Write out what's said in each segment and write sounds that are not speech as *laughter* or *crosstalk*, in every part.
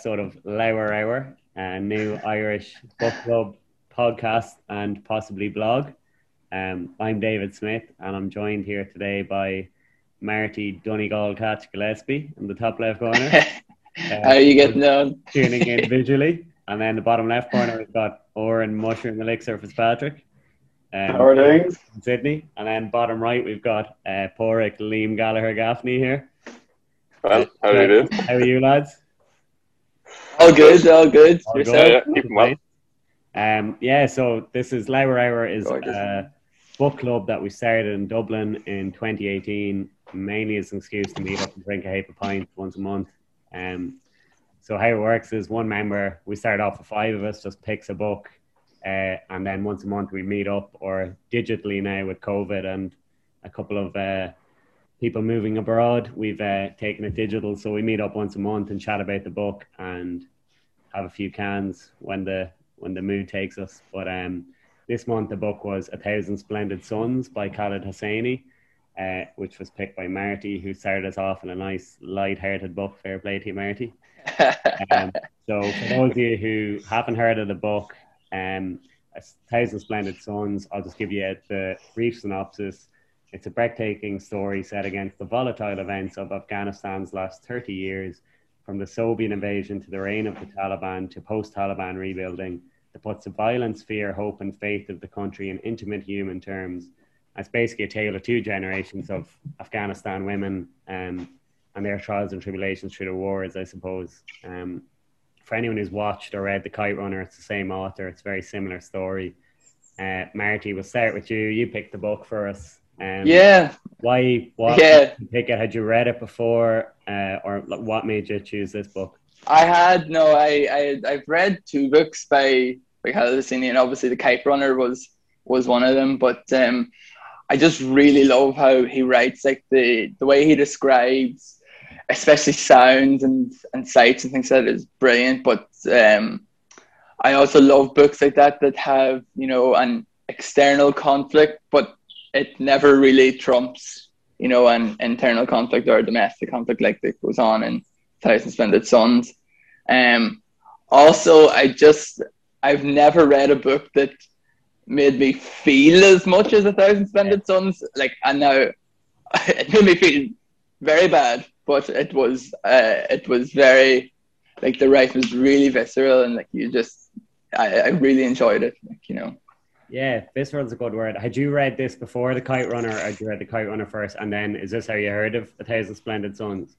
episode of Lower Hour, a new Irish book club podcast and possibly blog. Um, I'm David Smith, and I'm joined here today by Marty Donegal Catch Gillespie in the top left corner. *laughs* Uh, How are you getting on? Tuning in *laughs* visually. And then the bottom left corner, we've got Oren Mushroom Elixir Fitzpatrick. Um, How are things? Sydney. And then bottom right, we've got uh, Pádraig Liam Gallagher Gaffney here. Well, how are you doing? How are you, lads? All good, all good. All Yourself? Yeah, yeah, keep 'em well. Um, yeah, so this is Lower Hour is a book club that we started in Dublin in 2018, mainly as an excuse to meet up and drink a heap of pints once a month. Um, so how it works is one member, we start off with five of us, just picks a book, uh, and then once a month we meet up, or digitally now with COVID and a couple of uh, people moving abroad, we've uh, taken it digital, so we meet up once a month and chat about the book and have a few cans when the when the mood takes us. But um, this month the book was A Thousand Splendid Suns by Khaled Hosseini, uh, which was picked by Marty, who started us off in a nice light-hearted book. Fair play to you, Marty. *laughs* Um, so for those of you who haven't heard of the book, um, A Thousand Splendid Suns, I'll just give you the brief synopsis. It's a breathtaking story set against the volatile events of Afghanistan's last 30 years, from the Soviet invasion to the reign of the Taliban to post Taliban rebuilding, that puts the violence, fear, hope, and faith of the country in intimate human terms. It's basically a tale of two generations of Afghanistan women um, and their trials and tribulations through the wars, I suppose. Um, for anyone who's watched or read The Kite Runner, it's the same author, it's a very similar story. Uh, Marty, we'll start with you. You picked the book for us. Um, yeah, Why? What Yeah. pick it? Had you read it before, uh, or like, what made you choose this book? I had no. I, I I've read two books by by Khaled Hosseini, and obviously the Kite Runner was was one of them. But um, I just really love how he writes, like the the way he describes, especially sounds and and sights and things like that is brilliant. But um, I also love books like that that have you know an external conflict, but it never really trumps you know an internal conflict or a domestic conflict like that goes on in Thousand Splendid Suns. Um, also, I just I've never read a book that made me feel as much as a Thousand Splendid Suns. Like, I know *laughs* it made me feel very bad, but it was uh, it was very like the writing was really visceral and like you just I, I really enjoyed it. Like you know. Yeah, visceral's a good word. Had you read this before The Kite Runner, or had you read The Kite Runner first, and then is this how you heard of A Thousand Splendid Suns?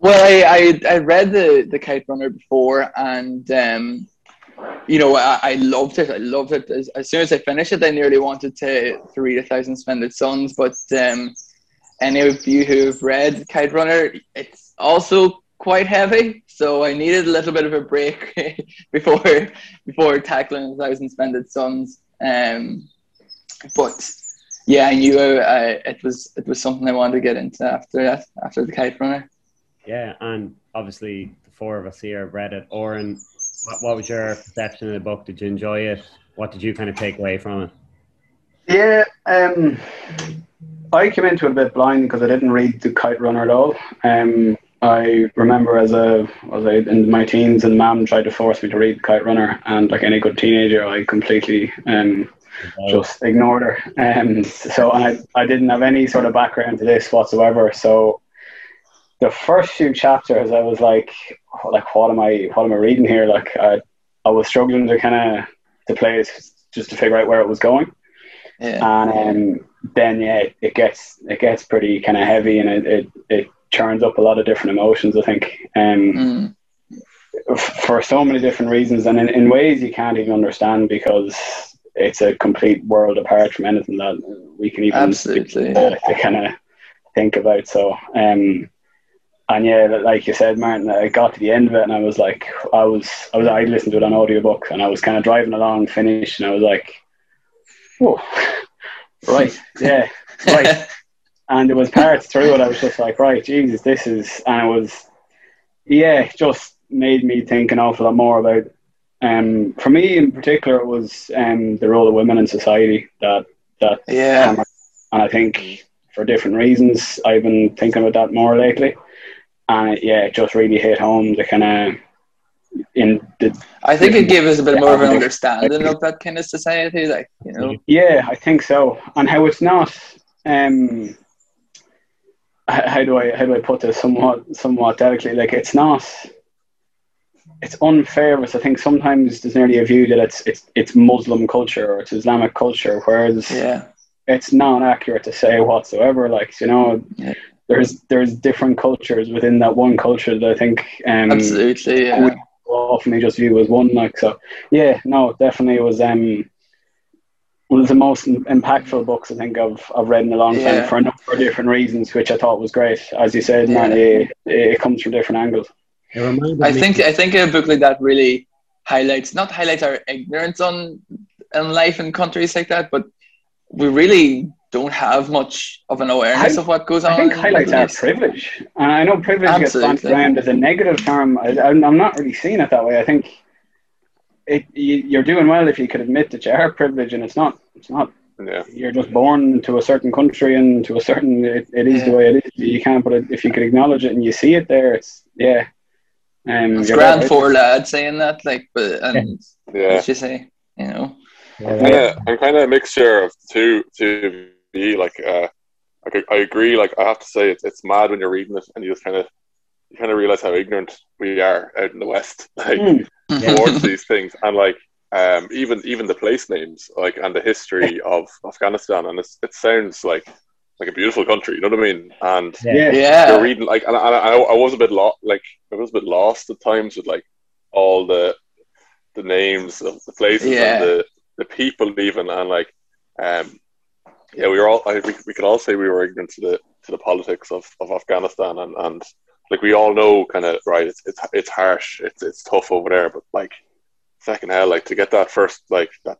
Well, I, I, I read the, the Kite Runner before, and um, you know I, I loved it. I loved it. As, as soon as I finished it, I nearly wanted to, to read A Thousand Splendid Suns. But um, any of you who have read Kite Runner, it's also quite heavy, so I needed a little bit of a break *laughs* before before tackling A Thousand Splendid Suns. Um, but yeah, I knew uh, it was it was something I wanted to get into after that after the Kite Runner. Yeah, and obviously the four of us here read it. Oren, what, what was your perception of the book? Did you enjoy it? What did you kind of take away from it? Yeah, um, I came into it a bit blind because I didn't read The Kite Runner at all. Um, I remember as a was I in my teens and mum tried to force me to read Kite Runner, and like any good teenager, I completely um, just ignored her. Um, so I, I didn't have any sort of background to this whatsoever. So the first few chapters, I was like, like what am I what am I reading here? Like I, I was struggling to kind of to play it just to figure out where it was going. Yeah. And um, then yeah, it, it gets it gets pretty kind of heavy, and it, it it churns up a lot of different emotions. I think. Um, Mm. f- for so many different reasons and in, in ways you can't even understand because it's a complete world apart from anything that we can even Absolutely. uh, to kind of think about so um and yeah like you said Martin I got to the end of it and I was like I was I was I listened to it on audiobook and I was kind of driving along finished and I was like whoa right *laughs* yeah right *laughs* and there was parts through it I was just like right Jesus this is and it was yeah it just made me think an awful lot more about um for me in particular it was um the role of women in society that that Yeah. and I think for different reasons I've been thinking about that more lately and it, yeah it just really hit home the kind of in the I think it gave us a bit more of an understanding of that kind of society, like you know. Yeah, I think so. And how it's not. Um, how do I how do I put this somewhat somewhat delicately? Like it's not. It's unfair because I think sometimes there's nearly a view that it's it's it's Muslim culture or it's Islamic culture, whereas Yeah, it's not accurate to say whatsoever. Like you know, Yeah. there's there's different cultures within that one culture that I think um, absolutely. Yeah. we often just view as one. Like so, yeah, no, definitely it was um one of the most impactful books I think I've I've read in a long Yeah. time for a number of different reasons, which I thought was great. As you said, man, it, it comes from different angles. I think I think a book like that really highlights not highlights our ignorance on on life in countries like that, but we really don't have much of an awareness I- of what goes on. I think in highlights our privilege, and I know privilege gets Absolutely. bandied around as a negative term. I, I'm I'm not really seeing it that way. I think it you, you're doing well if you could admit that you are privileged, and it's not it's not Yeah. you're just born to a certain country and to a certain it, it is the way it is you can't but it, if you could acknowledge it and you see it there it's yeah um It's you're grand right. for lads saying that, like, but and Yeah. what you say, you know, Yeah, Yeah, I'm kind of a mixture of the two to be like. Uh, I, I agree. Like I have to say, it's it's mad when you're reading it and you just kind of you kind of realize how ignorant we are out in the West, *laughs* like Mm, towards these things, and like um, even even the place names, like and the history of Afghanistan, and it's, it sounds like like a beautiful country. You know what I mean? And Yeah. yeah yeah, you're reading like, and I, and I, I was a bit lost. Like I was a bit lost at times with like all the the names of the places Yeah. and the the people even, and like um yeah, we were all I, we, we could all say we were ignorant to the to the politics of, of Afghanistan, and and like we all know kind of right. It's it's it's harsh. It's it's tough over there, but like second hell, like to get that first like that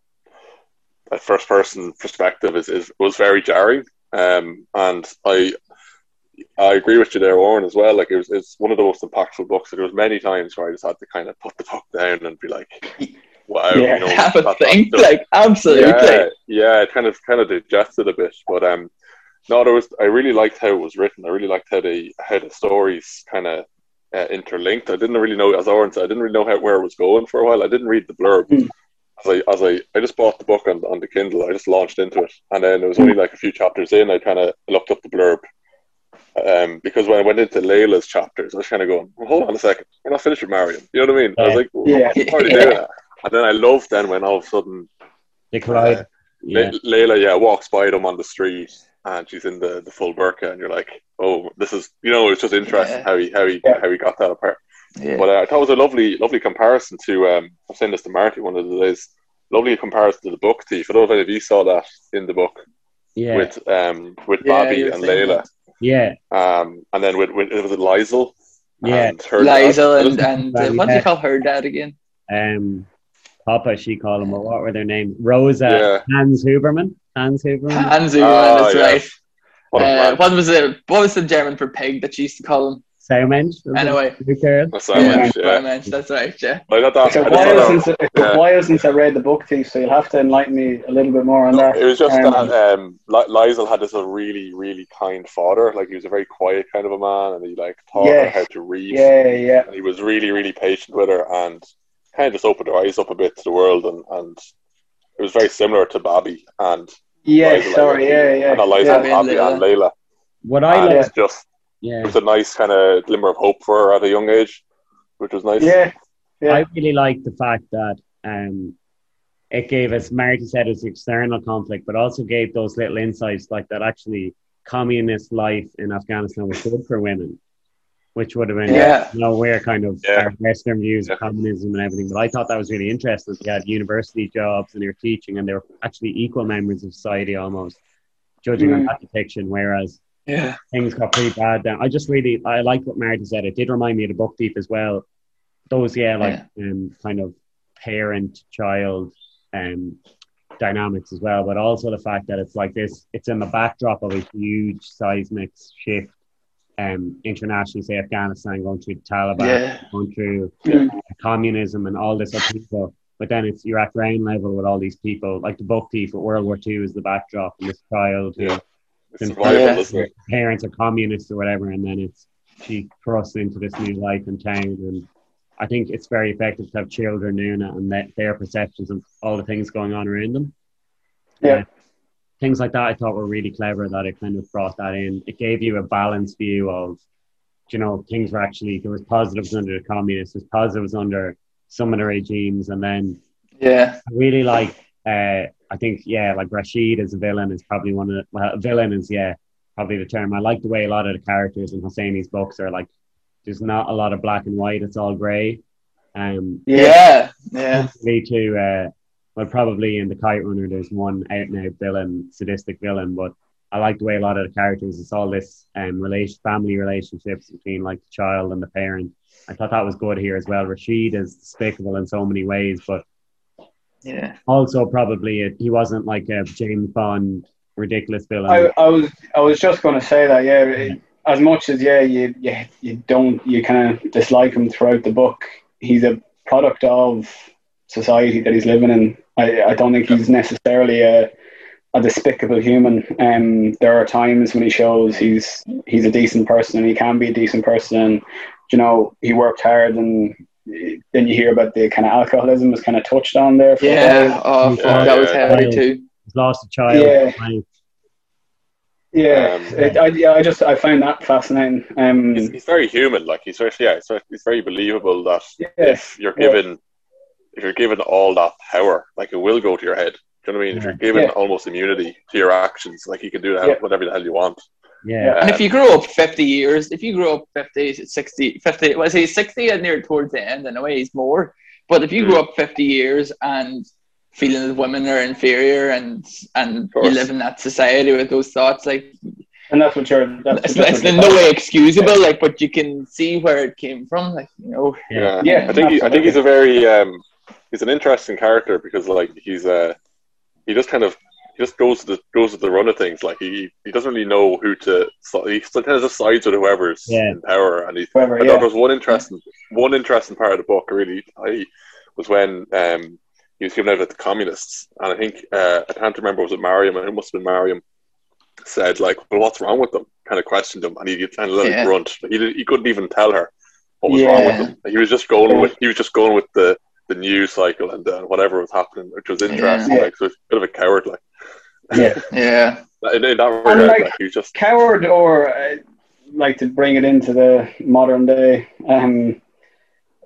that first person perspective is, is was very jarring. Um, and I I agree with you there, Warren, as well. Like it was, it's one of the most impactful books. There was many times where I just had to kind of put the book down and be like, "Wow, Yeah. you know, have a think, like, absolutely. yeah, yeah, it kind of kind of digested a bit, but um, no, there was. I really liked how it was written. I really liked how the how the stories kind of uh, interlinked. I didn't really know, as Oren said, I didn't really know how, where it was going for a while. I didn't read the blurb. Mm. As I, as I, I just bought the book on, on the Kindle. I just launched into it, and then it was only like a few chapters in. I kind of looked up the blurb, um, because when I went into Layla's chapters, I was kind of going, well, "Hold on a second, we're not finished with Mariam." You know what I mean? I was Yeah. like, well, Yeah. I'm already Yeah. doing that. And then I loved then when all of a sudden They collide. uh, Yeah. Layla, yeah, walks by them on the street, and she's in the, the full burqa, and you're like, oh, this is, you know, it's just interesting Yeah. how he how he Yeah. how he got that apart. Yeah. But uh, I thought it was a lovely lovely comparison to. Um, I was saying this to Marty one of the days. Lovely comparison to the book thief. I don't know if any of you saw that in the book Yeah. with um with Yeah, Babi and saying Layla, yeah. um, and then with, with it was it Liesel Yeah. and her dad. Liza and, and uh, what do you call her dad again? Um, Papa, she called him. What were their names? Rosa, Yeah. Hans Hubermann. Hans Hubermann. Hansu, Ah, that's yeah. right. what Uh, what was it? What was the German for pig that she used to call him? Saumensch. Anyway. Who cares? That's so yeah. Bromance, that's right, yeah. I got that. it's a I just thought while since it's yeah. a while since I read the book thief so you'll have to enlighten me a little bit more on that It was just Um, that um, Li- Liesel had this a really, really kind father. Like he was a very quiet kind of a man, and he like taught her how to read. yeah yeah And he was really, really patient with her, and kind of just opened her eyes up a bit to the world. And, and it was very similar to Babi and yeah Liesel, sorry yeah yeah, and not Liesel, yeah. Babi and Babi and Layla. What I And like, it's just yeah, it was a nice kind of glimmer of hope for her at a young age, which was nice. yeah Yeah. I really like the fact that um, it gave us, Marty said, it's external conflict, but also gave those little insights like that actually communist life in Afghanistan was good for women, which would have been, Yeah. you know, we're kind of Yeah. Western views Yeah. of communism and everything. But I thought that was really interesting. They had university jobs and they were teaching and they were actually equal members of society almost, judging on Mm. that depiction. Whereas Yeah. things got pretty bad. I just really I like what Marty said. It did remind me of the book thief as well. Those yeah, like um kind of parent child um dynamics as well, but also the fact that it's like this it's in the backdrop of a huge seismic shift um internationally, say Afghanistan going through the Taliban, Yeah. going through Mm. communism and all this other people. But then it's you're at ground level with all these people, like the book thief at World War Two is the backdrop and this child who Yeah. It's survival, Yeah. isn't it? parents are communists or whatever, and then it's she thrusts into this new life in town, and I think it's very effective to have children doing it and that their perceptions of all the things going on around them. Yeah. Uh, things like that I thought were really clever that it kind of brought that in. It gave you a balanced view of, you know, things were actually there was positives under the communists, there's positives under some of the regimes, and then Yeah. I really like. Uh, I think yeah, like Rashid as a villain is probably one of the well, a villain is yeah probably the term. I like the way a lot of the characters in Hosseini's books are like. There's not a lot of black and white. It's all grey. Um, Yeah. Yeah. me to uh, well, probably in the Kite Runner, there's one out and out villain, sadistic villain, but I like the way a lot of the characters. It's all this um, relation, family relationships between like the child and the parent. I thought that was good here as well. Rashid is despicable in so many ways, but Yeah. also probably a, he wasn't like a James Bond ridiculous villain. I, I was I was just going to say that yeah. it- As much as yeah, you you, you don't you kind of dislike him throughout the book. He's a product of society that he's living in. I, I don't think he's necessarily a a despicable human. Um, there are times when he shows he's he's a decent person and he can be a decent person. And, you know, he worked hard and then you hear about the kind of alcoholism was kind of touched on there. For Yeah. Oh, fuck, that was heavy too. He's lost a child. Yeah. Like, Yeah, Um, it, I, yeah, I just I find that fascinating. Um, He's, he's very human. Like he's very yeah. He's very, he's very believable that yeah, if you're yeah. Given if you're given all that power, like it will go to your head. Do you know what I mean? If you're given Yeah. almost immunity to your actions, like you can do that Yeah. whatever the hell you want. yeah. And if you grow up 50 years, if you grow up 50, 60, 50, well, say 60 and near towards the end, in a way, he's more. But if you grow up 50 years and feeling that women are inferior and and you live in that society with those thoughts, like, and that's what you're. That's, it's, that's it's what in no way excusable, like, but you can see where it came from, like, you know. Yeah. Yeah, I think he, I think he's a very um, he's an interesting character because like he's uh he just kind of he just goes to the goes to the run of things. Like he he doesn't really know who to so he kind of just sides with whoever's Yeah. in power. And he Whoever, I thought yeah. there was one interesting one interesting part of the book really I was when um he was given out at the communists and I think uh, I can't remember was it Mariam it must have been Mariam said like well what's wrong with them kind of questioned him and he kind of let Yeah. it grunt he did, he couldn't even tell her what was wrong with Yeah. him he was just going with he was just going with the the news cycle and uh, whatever was happening which was interesting Yeah. like so it's a bit of a coward like Yeah. *laughs* Yeah. in, in that regard like- like, he was just coward or uh, like to bring it into the modern day. Um,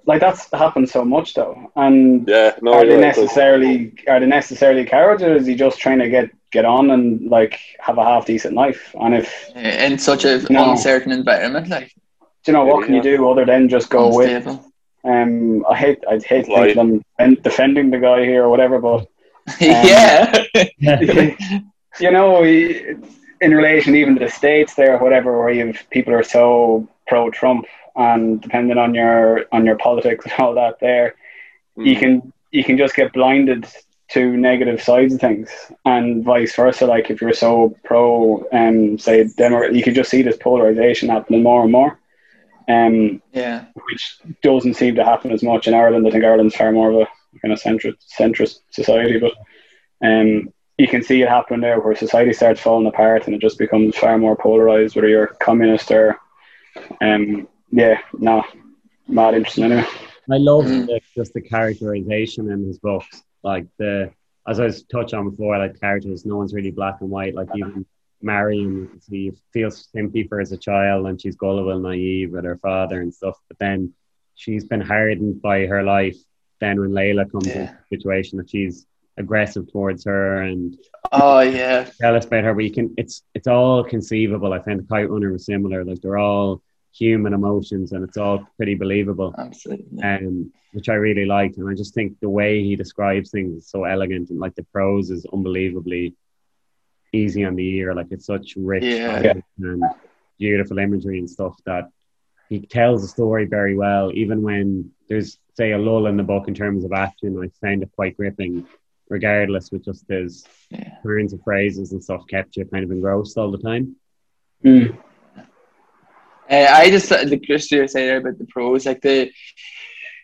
like that's happened so much though, and yeah no are they you're right, so- necessarily are they necessarily cowards, or is he just trying to get get on and like have a half decent life? And if In such a No. uncertain environment, like, do you know what can you do other than just go with? Um, I hate I hate Lie. thinking I'm defending the guy here or whatever, but *laughs* yeah. *laughs* you know, in relation even to the states there, or whatever, where you have people are so pro Trump, and depending on your on your politics and all that, there, you Mm. can you can just get blinded to negative sides of things, and vice versa. Like if you're so pro, um, say Democrat, you can just see this polarization happening more and more. Um, yeah. which doesn't seem to happen as much in Ireland. I think Ireland's far more of a kind of centrist, centrist society, but um, you can see it happen there where society starts falling apart and it just becomes far more polarized, whether you're communist or, um, yeah, no, mad interesting anyway. I love Mm. the, just the characterization in his books. Like the, as I was touched on before, like characters, no one's really black and white. Like even Mariam, he feels sympathy for as a child, and she's gullible, and naive with her father and stuff. But then she's been hardened by her life. Then when Layla comes Yeah. into the situation that she's aggressive towards her and Oh, yeah. jealous about her, but you can it's it's all conceivable. I find the Kite Runner was similar. Like they're all human emotions, and it's all pretty believable Absolutely. um, which I really liked. And I just think the way he describes things is so elegant, and like the prose is unbelievably easy on the ear. Like it's such rich Yeah. and beautiful imagery and stuff that he tells the story very well. Even when there's say a lull in the book in terms of action, I found it quite gripping. Regardless, with just his Yeah. turns of phrases and stuff, kept you kind of engrossed all the time. Mm. Uh, I just the Christian say there about the prose, like the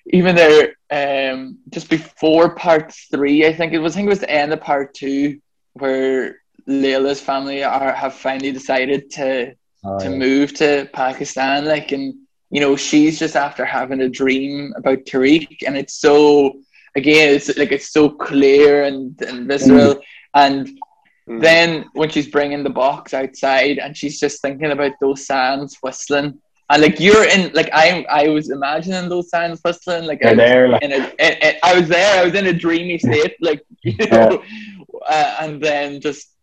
even there, um, just before part three, I think it was. I think it was the end of part two where Layla's family are have finally decided to Oh, to yeah. move to Pakistan. Like, and you know, she's just after having a dream about Tariq, and it's so again, it's like it's so clear and, and visceral, mm. and mm. then when she's bringing the box outside and she's just thinking about those sounds whistling and like you're in like I I was imagining those sounds whistling like, I was, there, like. In a, in, in, I was there I was in a dreamy state like *laughs* you know yeah. uh, and then just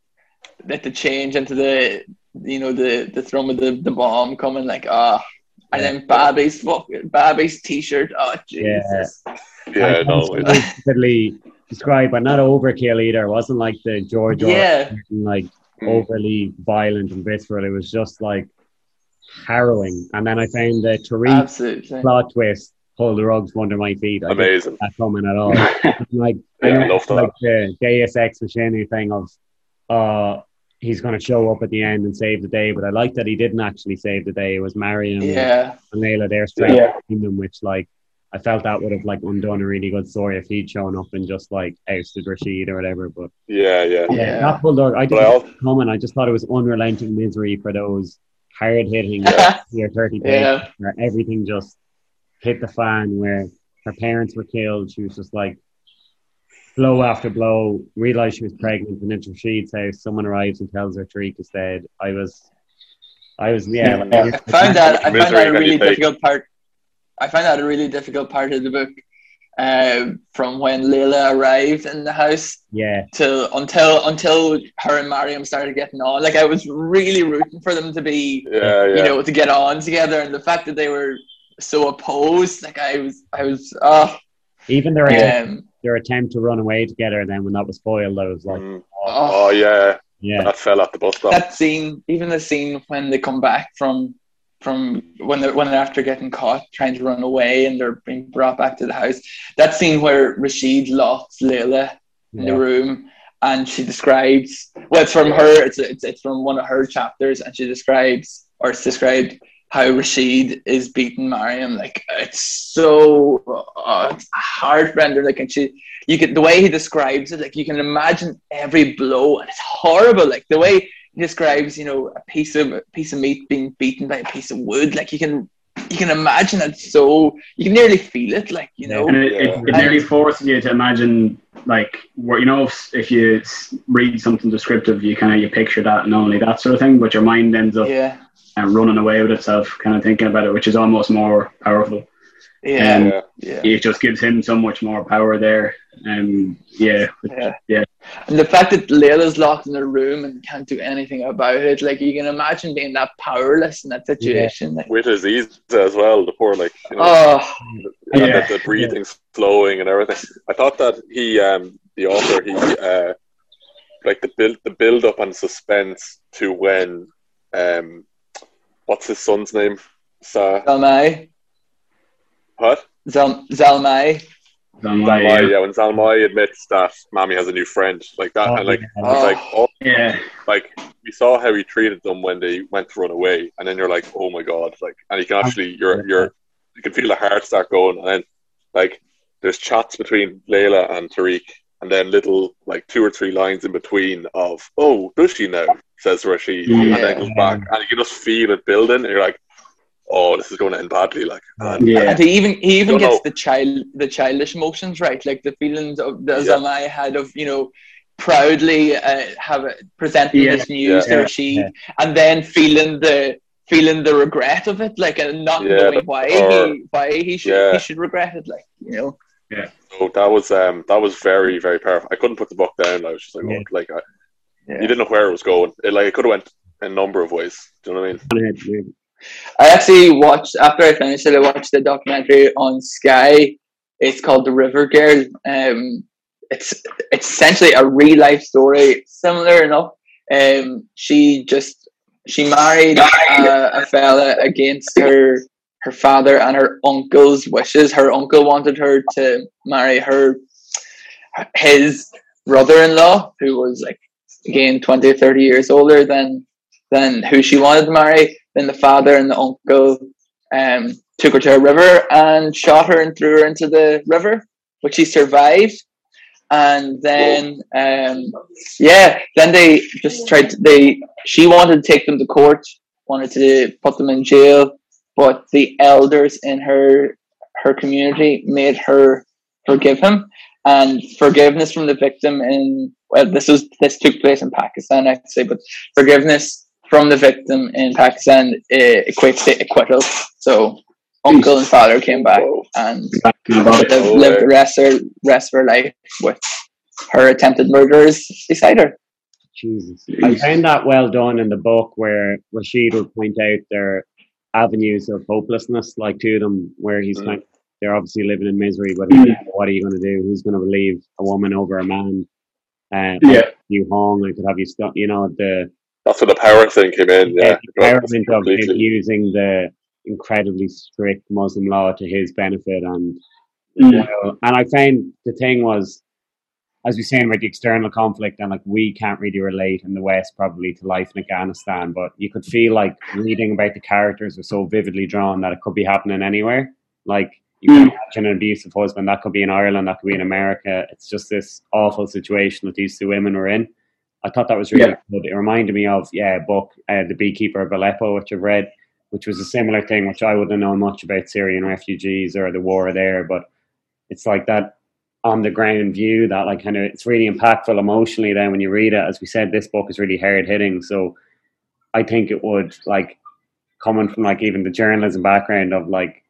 let the change into the you know the the thrum of the, the bomb coming like ah oh, and then Babi's fucking Babi's t-shirt oh Jesus yeah, yeah no literally described but not overkill either it wasn't like the George yeah. like overly violent and visceral it was just like harrowing. And then I found the Tariq plot twist pull the rugs under my feet. I Amazing. Not coming at all. *laughs* like, yeah, I love that. like the Deus Ex Machina thing of, uh, he's going to show up at the end and save the day. But I like that he didn't actually save the day. It was Mariam yeah. and Layla there straight yeah. them, which like I felt that would have like undone a really good story if he'd shown up and just like ousted Rashid or whatever. But yeah, yeah, yeah. That pulled I didn't well, coming. I just thought it was unrelenting misery for those hard hitting year 30 yeah. where everything just hit the fan where her parents were killed. She was just like blow after blow, realized she was pregnant, and into Rashid's house, someone arrives and tells her Tariq is dead. I was I was yeah. Like, I found that I found that a really difficult part. I found that a really difficult part of the book uh, from when Layla arrived in the house. Yeah. Till until until her and Mariam started getting on. Like I was really rooting for them to be, yeah, yeah. you know, to get on together, and the fact that they were so opposed, like I was, I was, oh. Even their um, their attempt to run away together, and then when that was foiled, I was like, mm. oh, oh, yeah, yeah, that fell at the bus stop. That scene, even the scene when they come back from from when they're when they're after getting caught trying to run away and they're being brought back to the house. That scene where Rashid locks Layla in yeah. the room and she describes well it's from her it's, it's it's from one of her chapters and she describes or it's described how Rashid is beating Mariam like it's so uh, it's heartrending like and she you can the way he describes it like you can imagine every blow and it's horrible like the way he describes, you know, a piece of a piece of meat being beaten by a piece of wood. Like you can you can imagine it so you can nearly feel it, like you know. And it, it, it nearly forces you to imagine, like, where you know, if, if you read something descriptive, you kind of you picture that and only that sort of thing, but your mind ends up yeah. Uh, running away with itself, kind of thinking about it, which is almost more powerful. Yeah, um, yeah. It just gives him so much more power there. Um, yeah, yeah, yeah. And the fact that Layla's locked in a room and can't do anything about it, like you can imagine being that powerless in that situation. Yeah. Like, With Aziz as well, the poor like, you know, oh, yeah. the, the breathing's flowing and everything. I thought that he, um, the author, he, uh, like the build, the build up and suspense to when, um, what's his son's name? Sa- Zalmay. What? Zal- Zalmay. Zalmay, yeah. yeah. when Zalmay admits that Mammy has a new friend, like that, oh, and like, yeah. like, oh. oh, yeah, like you saw how he treated them when they went to run away, and then you're like, oh my god, like, and you can actually, you're, you're, you can feel the heart start going, and then, like, there's chats between Layla and Tariq, and then little, like, two or three lines in between of, oh, does she now? Says Rashid, yeah. and then goes back, and you can just feel it building, and you're like, oh, this is going to end badly. Like, and, yeah. And he even he even gets know. the child the childish emotions right, like the feelings of the yeah. Zalmay had of you know proudly uh, have presenting yeah. this news yeah. to Rashid, and then feeling the feeling the regret of it, like and not knowing why or, he why he should he should regret it, like you know. Yeah. So that was um that was very very powerful. I couldn't put the book down. I was just like, oh, like I, you didn't know where it was going. It like it could have went a number of ways. Do you know what I mean? I actually watched after I finished it. I watched the documentary on Sky. It's called The River Girl. Um, it's it's essentially a real life story, similar enough. Um, she just she married a, a fella against her her father and her uncle's wishes. Her uncle wanted her to marry her his brother-in-law, who was like again 20 or 30 years older than than who she wanted to marry. Then the father and the uncle um, took her to a river and shot her and threw her into the river, which she survived. And then, um, yeah, then they just tried. To, they she wanted to take them to court, wanted to put them in jail, but the elders in her her community made her forgive him, and forgiveness from the victim in well, this was this took place in Pakistan, I'd say, but forgiveness from the victim in Pakistan uh, equates to acquittal. So uncle and father came back and lived, lived the rest of rest of her life with her attempted murderers beside her. Jesus. I found that well done in the book where Rashid will point out their avenues of hopelessness, like to them, where he's Mm. like, they're obviously living in misery, but Mm. what are you going to do? Who's going to believe a woman over a man? Uh, Yeah. You hung, I could have you stuck, you know, the That's where the power thing came in. Yeah, the empowerment of him using the incredibly strict Muslim law to his benefit and Mm. well, and I found the thing was, as we are saying about the external conflict, and like we can't really relate in the West probably to life in Afghanistan, but you could feel like reading about the characters were so vividly drawn that it could be happening anywhere. Like you can Mm. imagine an abusive husband that could be in Ireland, that could be in America. It's just this awful situation that these two women were in. I thought that was really Yeah. good. It reminded me of yeah, a book, uh, The Beekeeper of Aleppo, which I've read, which was a similar thing, which I wouldn't know much about Syrian refugees or the war there, but it's like that on the ground view that like kind of it's really impactful emotionally then when you read it as we said this book is really hard hitting so i think it would like coming from like even the journalism background of like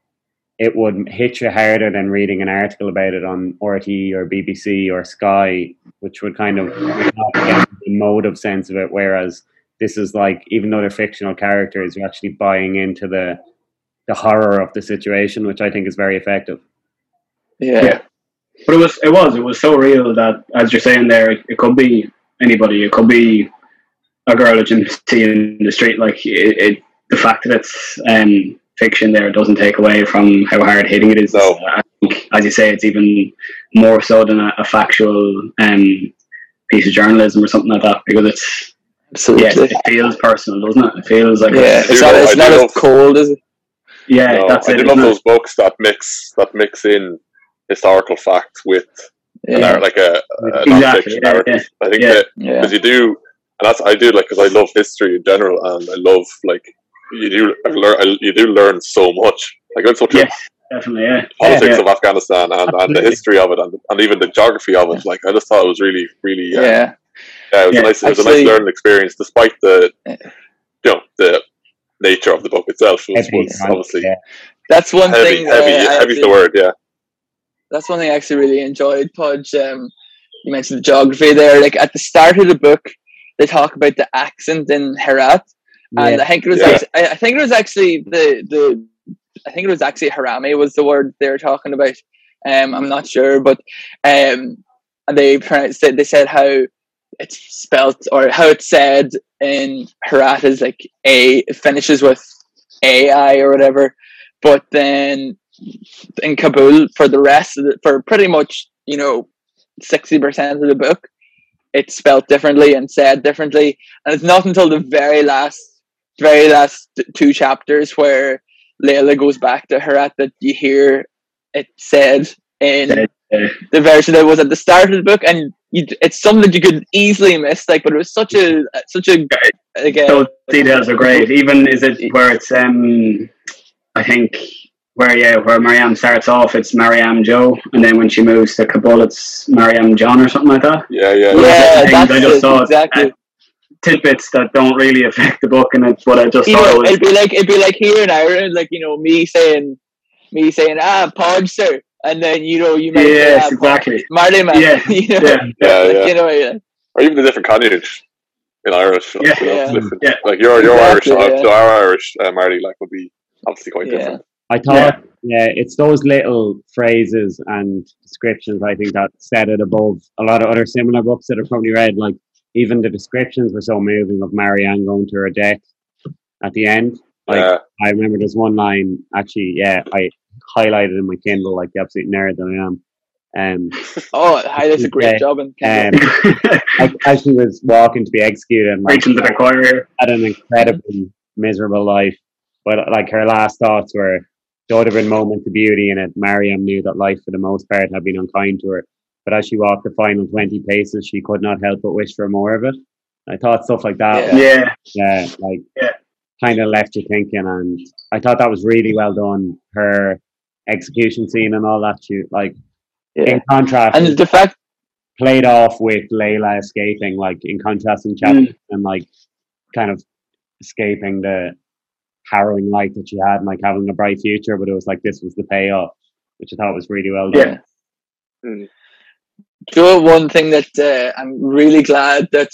it would hit you harder than reading an article about it on RT or BBC or Sky, which would kind of would not get the emotive sense of it. Whereas this is like, even though they're fictional characters, you're actually buying into the the horror of the situation, which I think is very effective. Yeah. Yeah. But it was it was it was so real that as you're saying there, it, it could be anybody. It could be a girl that you see in the street. Like it, it the fact that it's um, fiction there doesn't take away from how hard hitting it is. No. I think, as you say, it's even more so than a, a factual um, piece of journalism or something like that because it's yeah, it feels personal, doesn't it? It feels like Yeah, it's, it's not, love- it's not as cold as it. yeah, No, that's I it. I love isn't it? those books that mix that mix in historical facts with an Yeah. art, like a, a Exactly, non-fiction yeah, narrative. I think Yeah. that Yeah. because you do, and that's I do like because I love history in general, and I love like you do I've learn I, you do learn so much. Like it's such Yes, definitely. Yeah, a politics yeah. of Afghanistan and, and the history of it, and, and even the geography of it. Like I just thought it was really, really uh, Yeah. yeah, it was Yeah, a nice, it was a nice learning experience, despite the, Yeah. you know, the nature of the book itself was, Heavy, was obviously Yeah. That's one heavy, thing. heavy, uh, heavy's the word, yeah. That's one thing I actually really enjoyed, Podge. Um, you mentioned the geography there. Like at the start of the book, they talk about the accent in Herat, and Yeah. I think it was. Yeah. Actually, I I think it was actually the the. I think it was actually Harami was the word they were talking about. Um, I'm not sure, but um, and they pronounced it. They said how it's spelt or how it's said in Herat is like a it finishes with AI or whatever, but then in Kabul for the rest of the, for pretty much you know sixty percent of the book, it's spelt differently and said differently, and it's not until the very last, very last two chapters where Layla goes back to Herat that you hear it said in the version that was at the start of the book, and you, it's something that you could easily miss. Like, but it was such a such a again. those details are great. Even is it where it's um, I think where yeah, where Mariam starts off, it's Mariam Joe, and then when she moves to Kabul, it's Mariam jan or something like that. Yeah, yeah. yeah, things that's I just it, thought, exactly. uh, Tidbits that don't really affect the book, and it's what I just you thought know, it was. it'd be like it'd be like here in Ireland, like you know, me saying, me saying, ah, Podge, sir, and then you know, you might say, ah, exactly. Marty man, Yeah, *laughs* you know, Yeah, Yeah, yeah. you know, yeah, Or even the different coinage in Irish. Yeah. you know, Yeah. different- Yeah. Like your your Exactly, Irish, yeah. so our Irish uh, Marty like would be obviously quite Yeah. different. I thought, yeah. it's those little phrases and descriptions I think that set it above a lot of other similar books that I've probably read. Like even the descriptions were so moving of Mariam going to her death at the end. Like Yeah, I remember there's one line actually, yeah, I highlighted in my Kindle like the absolute nerd that I am. Um, *laughs* Oh, hi, that's a great Yeah. job. And um, *laughs* as, as she was walking to be executed, and, like, the choir here. had an incredibly miserable life. But like her last thoughts were, there would have been moments of beauty in it. Mariam knew that life, for the most part, had been unkind to her. But as she walked the final 20 paces, she could not help but wish for more of it. I thought stuff like that, Yeah. Yeah, yeah, like, Yeah. kind of left you thinking. And I thought that was really well done. Her execution scene and all that. She like Yeah. in contrast, And the fact, played off with Layla escaping, like in contrast contrasting chapters, and like kind of escaping the harrowing life that she had, and like having a bright future. But it was like this was the payoff, which I thought was really well done. yeah. Mm. Joe, one thing that uh, I'm really glad that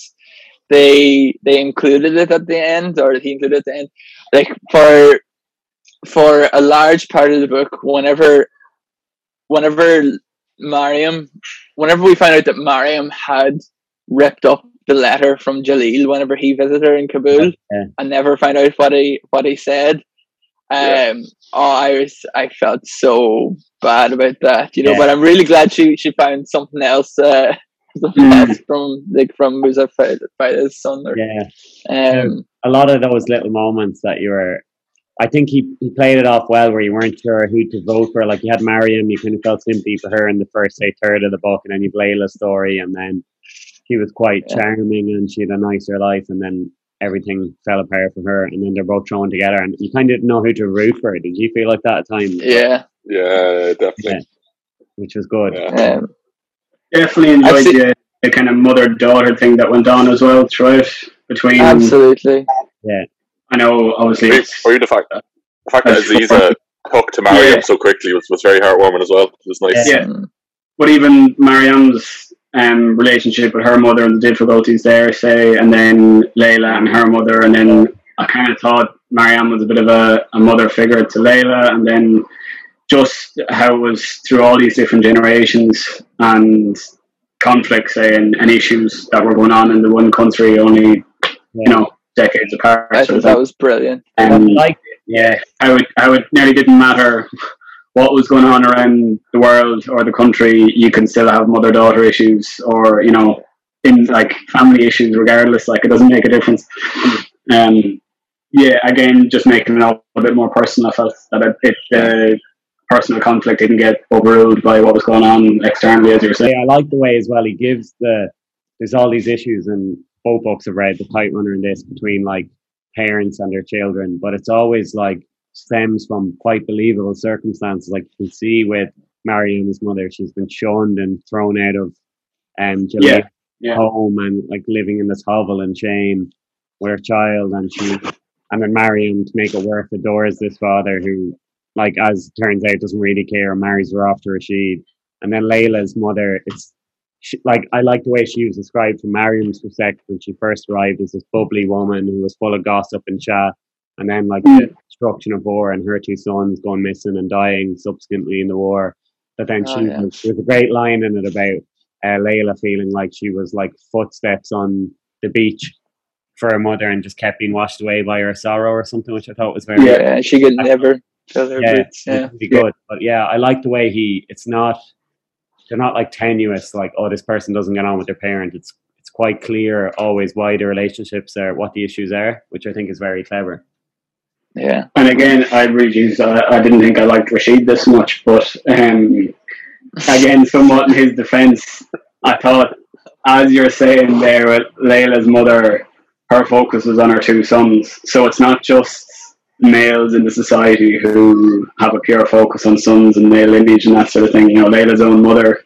they they included it at the end, or he included it at the end. Like for for a large part of the book, whenever whenever Mariam, whenever we find out that Mariam had ripped up the letter from Jalil whenever he visited her in Kabul, Yeah. and never find out what he what he said. Yeah. Um, oh, I was I felt so bad about that, you know. Yeah. But I'm really glad she she found something else, uh, *laughs* something Mm. else from like from Musa Faida's son. Or, Yeah, um, a lot of those little moments that you were. I think he, he played it off well, where you weren't sure who to vote for. Like you had Mariam, you kind of felt sympathy for her in the first say third of the book, and then you Layla's story, and then she was quite Yeah. charming and she had a nicer life, and then everything fell apart for her, and then they're both thrown together, and you kind of didn't know who to root for. Did you feel like that at times? yeah, Yeah, definitely. Yeah. which was good. Yeah. um, Definitely enjoyed I've the, the kind of mother daughter thing that went on as well throughout between. absolutely. Yeah. I know, obviously, Or it's, even the fact, the fact that That's Aziza took to Mariam Yeah. so quickly was, was very heartwarming as well. It was nice. Yeah. But even Mariam's um, relationship with her mother and the difficulties there, say, and then Layla and her mother, and then I kind of thought Mariam was a bit of a, a mother figure to Layla, and then just how it was through all these different generations and conflicts, say, and, and issues that were going on in the one country only, you know, decades apart. I sort thought that was brilliant. thing. Um, Like yeah, how it how it nearly didn't matter *laughs* what was going on around the world or the country. You can still have mother daughter issues, or you know, in like family issues. Regardless, like it doesn't make a difference. Um, yeah, again, just making it all a bit more personal. I felt that it, the personal conflict didn't get overruled by what was going on externally, as you were saying. Yeah, I like the way as well he gives the there's all these issues and both books I've read, the Kite Runner and this between like parents and their children, but it's always like stems from quite believable circumstances. Like you can see with Mariam's mother, she's been shunned and thrown out of um Yeah, yeah. home and like living in this hovel and shame with her child and she and then Mariam to make it worse adores this father who like as it turns out doesn't really care and marries her off to Rashid. And then Layla's mother, it's she, like I like the way she was described from Mariam's perspective when she first arrived as this bubbly woman who was full of gossip and chat, and then like the destruction of war and her two sons going missing and dying subsequently in the war. But then Oh, she yeah. was, there was a great line in it about uh, Layla feeling like she was like footsteps on the beach for her mother and just kept being washed away by her sorrow or something, which I thought was very Yeah, she could *laughs* never fill her yeah, Yeah, really good. But yeah, I like the way he. It's not. They're not like tenuous. Like oh, this person doesn't get on with their parent. It's it's quite clear always why the relationships are, what the issues are, which I think is very clever. Yeah, And again, I really, I, I didn't think I liked Rashid this much, but um, again, somewhat in his defense, I thought, as you're saying there with Layla's mother, her focus was on her two sons. So it's not just males in the society who have a pure focus on sons and male lineage and that sort of thing. You know, Layla's own mother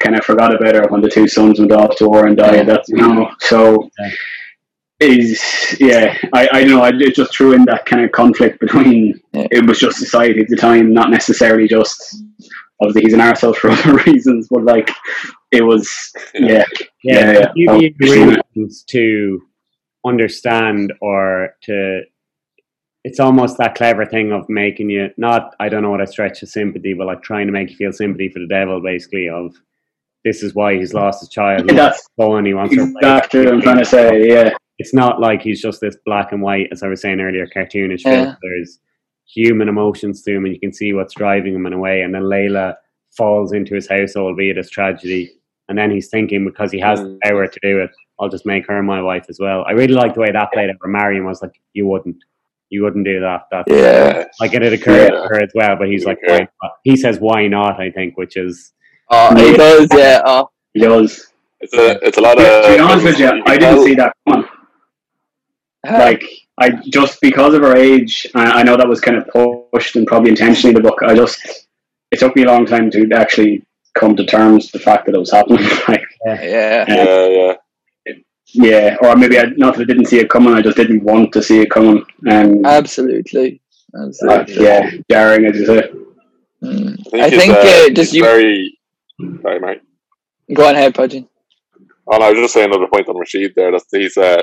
kind of forgot about her when the two sons went off to war and died. That's you know, so Yeah. Is yeah. I I don't know. I it just threw in that kind of conflict between. Yeah. It was just society at the time, not necessarily just. Obviously, he's an arsehole for *laughs* other reasons, but like it was, yeah, Yeah, Yeah, you yeah. need Oh, reasons to understand or to. It's almost that clever thing of making you not. I don't know what I stretch of sympathy, but like trying to make you feel sympathy for the devil, basically. Of this is why he's lost his child. He that's going, he wants to replace exactly what I'm trying to say. Yeah, it's not like he's just this black and white, as I was saying earlier, cartoonish film. There's human emotions to him, and you can see what's driving him in a way. And then Layla falls into his house, albeit as tragedy. And then he's thinking because he has the Mm. power to do it, I'll just make her my wife as well. I really like the way that played out. Where Mariam was like, "You wouldn't, you wouldn't do that." That yeah. like it had occurred Yeah. to her as well, but he's like, Yeah. why not? he says, "Why not?" I think, which is Oh, he does. Yeah. Oh, he does. It's a it's a lot to of. be honest with you, I didn't see that coming. Uh, Like I just because of her age, I, I know that was kind of pushed and probably intentionally in the book. I just it took me a long time to actually come to terms with the fact that it was happening. *laughs* like, Yeah. Yeah, yeah. yeah, or maybe I, not that I didn't see it coming. I just didn't want to see it coming. Um, Absolutely. uh, Absolutely. yeah, jarring as you say. Mm. I I think, think he's, uh, uh, just you very. Sorry, mate. go on ahead, Pudgeon. Oh, no, I was just saying another point on Rashid there. That he's uh,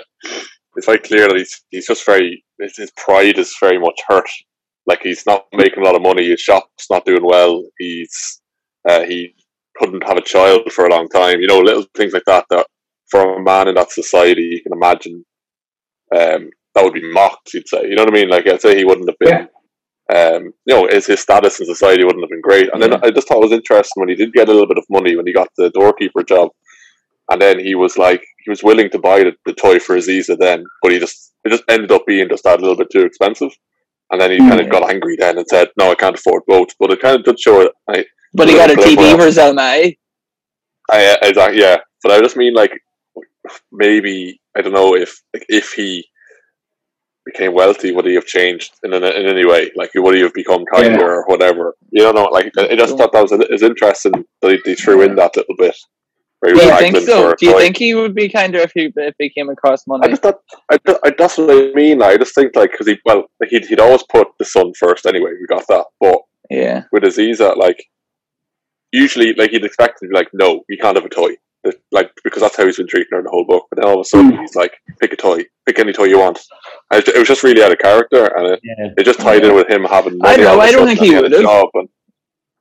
it's very clear that he's he's just very his, his pride is very much hurt. Like he's not making a lot of money. His shop's not doing well. He's uh, he couldn't have a child for a long time. You know, little things like that. That for a man in that society, you can imagine um, that would be mocked. You'd say, you know what I mean? Like I'd say he wouldn't have been. Um, you know, his, his status in society wouldn't have been great. And then I just thought it was interesting when he did get a little bit of money when he got the doorkeeper job and then he was like he was willing to buy the, the toy for Aziza then, but he just it just ended up being just that little bit too expensive. And then he kind of got angry then and said, "No, I can't afford both." But it kind of did show. I, But he got a TV for Zalmai, eh? I exactly yeah. But I just mean like maybe I don't know if like, if he became wealthy, would he have changed in in, in any way? Like would he have become kinder Yeah. or whatever? You don't know. Like I just thought that was is interesting that he, he threw in that little bit. Where Do you think so? Do you toy. think he would be kinder if he if he came across I money? just thought I, ju- I, that's what I mean. I just think like because he well like he'd, he'd always put the son first anyway. We got that, but Yeah. with Aziza, like usually like he'd expect to be like, no, you can't have a toy, That- like because that's how he's been treating her the whole book. But then all of a sudden hmm. he's like, pick a toy, pick any toy you want. And it, it was just really out of character, and it, Yeah. it just tied in with him having. I money don't know, all of a I don't think he and had a would've. job, and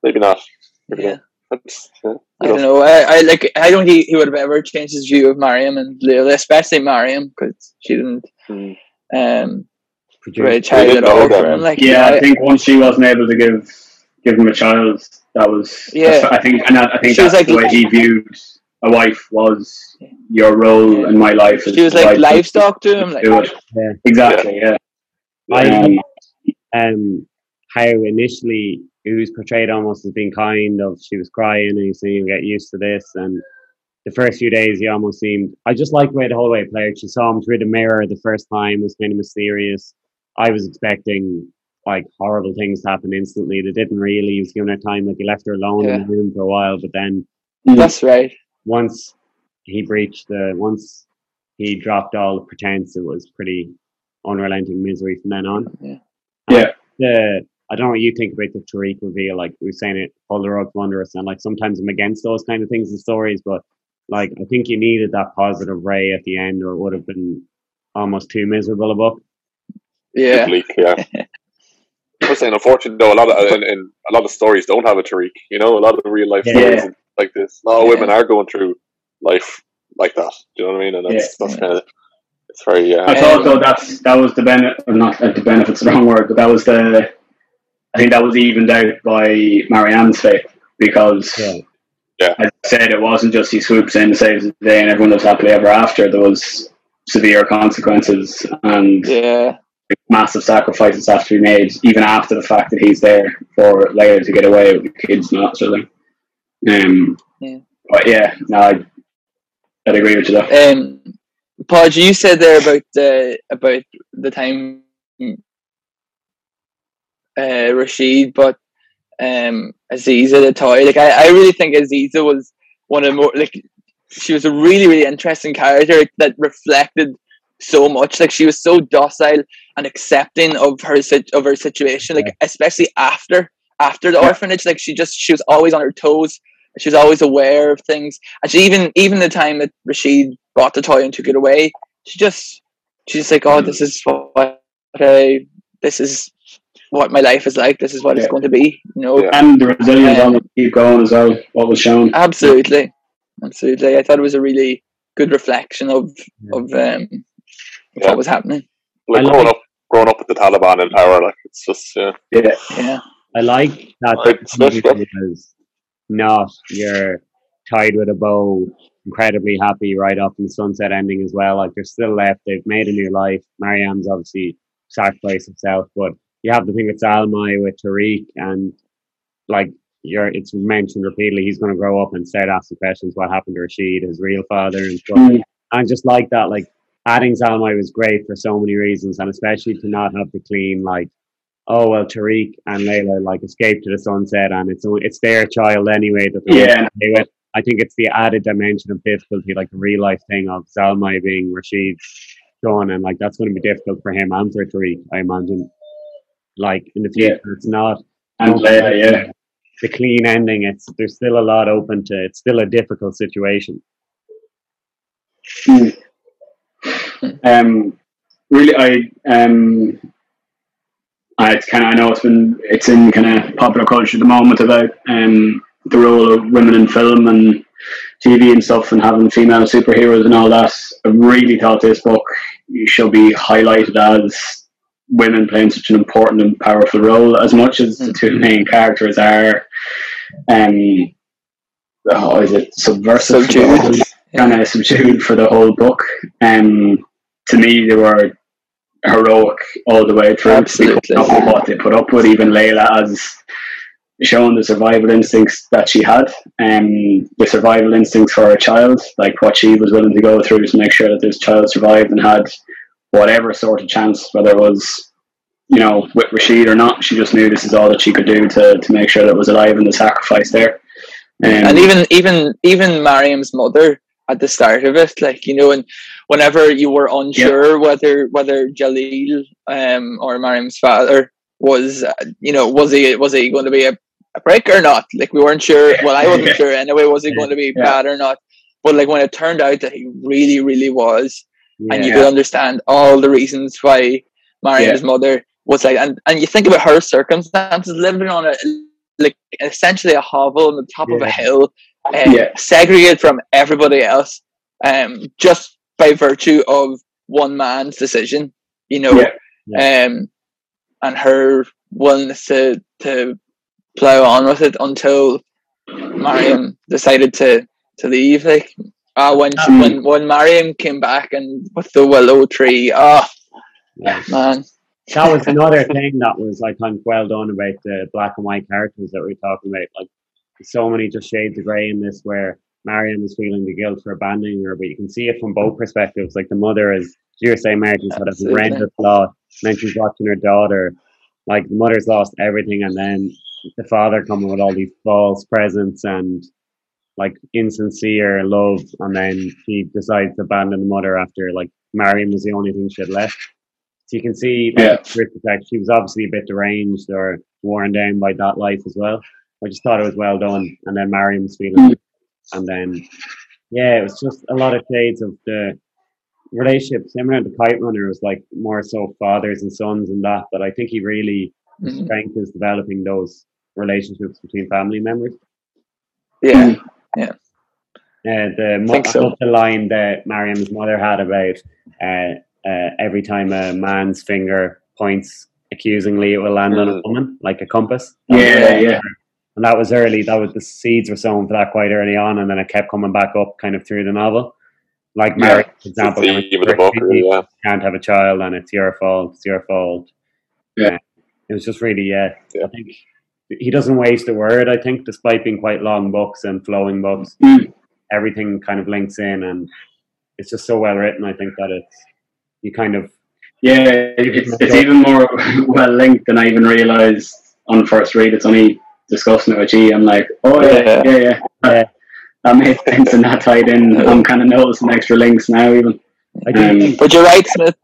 maybe not. Maybe Yeah. not. That's, yeah, I don't know. I, I like. I don't. Think he, he would have ever changed his view of Mariam and Laila, especially Mariam, because she didn't Hmm. um Produce- really child at all for him. Like, Yeah, I I- think once she wasn't able to give give him a child, that was Yeah. I think and I, I think She was that's like- the way he viewed a wife was your role Yeah. in my life. she was like livestock to him. Like, do it. Yeah. Exactly, yeah. I Um, um how initially it was portrayed almost as being kind of she was crying and he's saying you get used to this and the first few days he almost seemed I just liked the way the whole way it played. She saw him through the mirror the first time was kind of mysterious. I was expecting like horrible things to happen instantly. They didn't really. He was giving her time, like he left her alone in the room for a while, but then that's right. once he breached the once he dropped all the pretense, it was pretty unrelenting misery from then on. Yeah. Yeah. The I don't know what you think about the Tariq reveal. Like we were saying it, pull the rug from under us, and like sometimes I'm against those kind of things and stories, but like I think you needed that positive ray at the end, or it would have been almost too miserable a book. Yeah. bleak, yeah. *laughs* I was saying, unfortunately, though, a lot of in, in a lot of stories don't have a Tariq. You know, a lot of real life Yeah. stories like this. A lot of women are going through life like that. Do you know what I mean? And that's Yeah. that's kind of it's very I thought though that's that was the benefit, not uh, the benefit's the wrong word, but that was the. I think that was evened out by Mariam's fate because, Yeah. as I said, it wasn't just he swoops in, saves the day, and everyone lives happily ever after. There was severe consequences and Yeah. massive sacrifices have to be made, even after the fact that he's there for Laila to get away with the kids and that sort of thing. Um, Yeah. But yeah, no, I, I'd agree with you there. Um, Podge, you said there about the about the time uh, Rashid, but um, Aziza the toy. Like I, I really think Aziza was one of the more like she was a really really interesting character that reflected so much. Like she was so docile and accepting of her of her situation. Like especially after after the orphanage, like she just she was always on her toes. She was always aware of things, and she even even the time that Rashid bought the toy and took it away, she just she's just like, oh, this is what I this is what my life is like. This is what it's going to be. You know, Yeah. And the resilience Um, on it keep going as well, what was shown. absolutely, absolutely. I thought it was a really good reflection of of um Yeah. what was happening. Like I like- growing up, growing up with the Taliban in power, like it's just yeah. Yeah. Yeah, I like that Right, smash that. was not you're tied with a bow, incredibly happy right off in the sunset ending as well. Like they're still left, they've made a new life. Mariam's obviously sacrificed himself, but you have the thing with Zalmai with Tariq and like you're it's mentioned repeatedly he's gonna grow up and start asking questions what happened to Rashid, his real father and stuff. Mm. And just like that, like adding Zalmai was great for so many reasons, and especially to not have the clean like, oh well, Tariq and Laila like escape to the sunset, and it's it's their child anyway that they're Yeah. with. I think it's the added dimension of difficulty, like the real life thing of Zalmai being Rashid's son, and like that's going to be difficult for him and for Tariq, I imagine. Like in the Yeah. future, it's not And Laila, yeah. the clean ending. It's there's still a lot open to. It's still a difficult situation. Mm. Um, really, I um, I kind of I know it's been it's in kind of popular culture at the moment about um the role of women in film and TV and stuff and having female superheroes and all that. I really thought this book should be highlighted as women playing such an important and powerful role as much as the two main characters are um oh, is it subversive Subdued. kind of subdued for the whole book. Um, to me, they were heroic all the way through. Absolutely. They put what they put up with. Even Laila has shown the survival instincts that she had, um, the survival instincts for her child, like what she was willing to go through to make sure that this child survived and had whatever sort of chance, whether it was you know with Rashid or not. She just knew this is all that she could do to to make sure that it was alive and the sacrifice there. Um, and even even even Mariam's mother at the start of it, like you know, and whenever you were unsure whether whether Jalil um, or Mariam's father was, uh, you know, was he was he going to be a, a prick or not? Like we weren't sure. Well, I wasn't Yeah. *laughs* sure anyway. Was he going to be Yeah. bad or not? But like when it turned out that he really, really was, and you Yeah. could understand all the reasons why Mariam's mother was like, and, and you think about her circumstances, living on a like essentially a hovel on the top of a hill, um, Yeah. segregated from everybody else, um, just by virtue of one man's decision, you know, Yeah. um, and her willingness to to plow on with it until Mariam decided to to leave. Like, uh, when Mm. when when Mariam came back and with the willow tree, oh Yeah. man, that was *laughs* another thing that was like, I think well done about the black and white characters that we are talking about. Like so many just shades of grey in this where Mariam is feeling the guilt for abandoning her, but you can see it from both perspectives. Like the mother is you were saying Martin's had a horrendous loss, and then she's watching her daughter. Like the mother's lost everything and then the father coming with all these false presents and like insincere love and then she decides to abandon the mother after like Mariam was the only thing she had left. So you can see like, Yeah. Effect. She was obviously a bit deranged or worn down by that life as well. I just thought it was well done. And then Mariam's feeling, and then yeah, it was just a lot of shades of the relationship. Similar to Kite Runner, it was like more so fathers and sons and that. But I think he really Mhm. strength is developing those relationships between family members. yeah, Uh, the mo- so. The line that Mariam's mother had about uh, uh, every time a man's finger points accusingly, it will land on a Mm. woman like a compass. Yeah, yeah. And that was early. That was the seeds were sown for that quite early on, and then it kept coming back up kind of through the novel. Like Yeah. Mary, for example, the book, yeah. can't have a child, and it's your fault. It's your fault. Yeah. It was just really, yeah. Yeah. I think he doesn't waste a word. I think, despite being quite long books and flowing books, Mm. everything kind of links in, and it's just so well written. I think that it's you kind of Yeah, it's, it's even more *laughs* well linked than I even realised on first read. It's only discussing it with you. I'm like, oh yeah, Yeah. yeah, yeah. Yeah. That made sense and that tied in. I'm kind of noticing extra links now, even. Um, But you're right, Smith.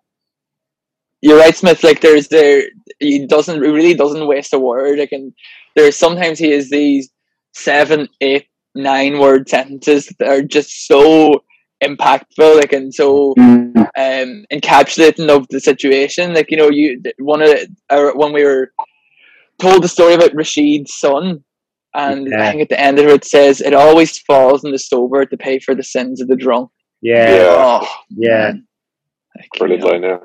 You're right, Smith. Like there's there, he doesn't really doesn't waste a word. Like and there's sometimes he has these seven, eight, nine word sentences that are just so impactful, like and so Mm. um encapsulating of the situation. Like you know, you one of the, uh, when we were told the story about Rashid's son. And Yeah. I think at the end of it, it says it always falls on the sober to pay for the sins of the drunk. yeah, Yeah. Oh, yeah. man. Like, you Brilliant know. line, yeah.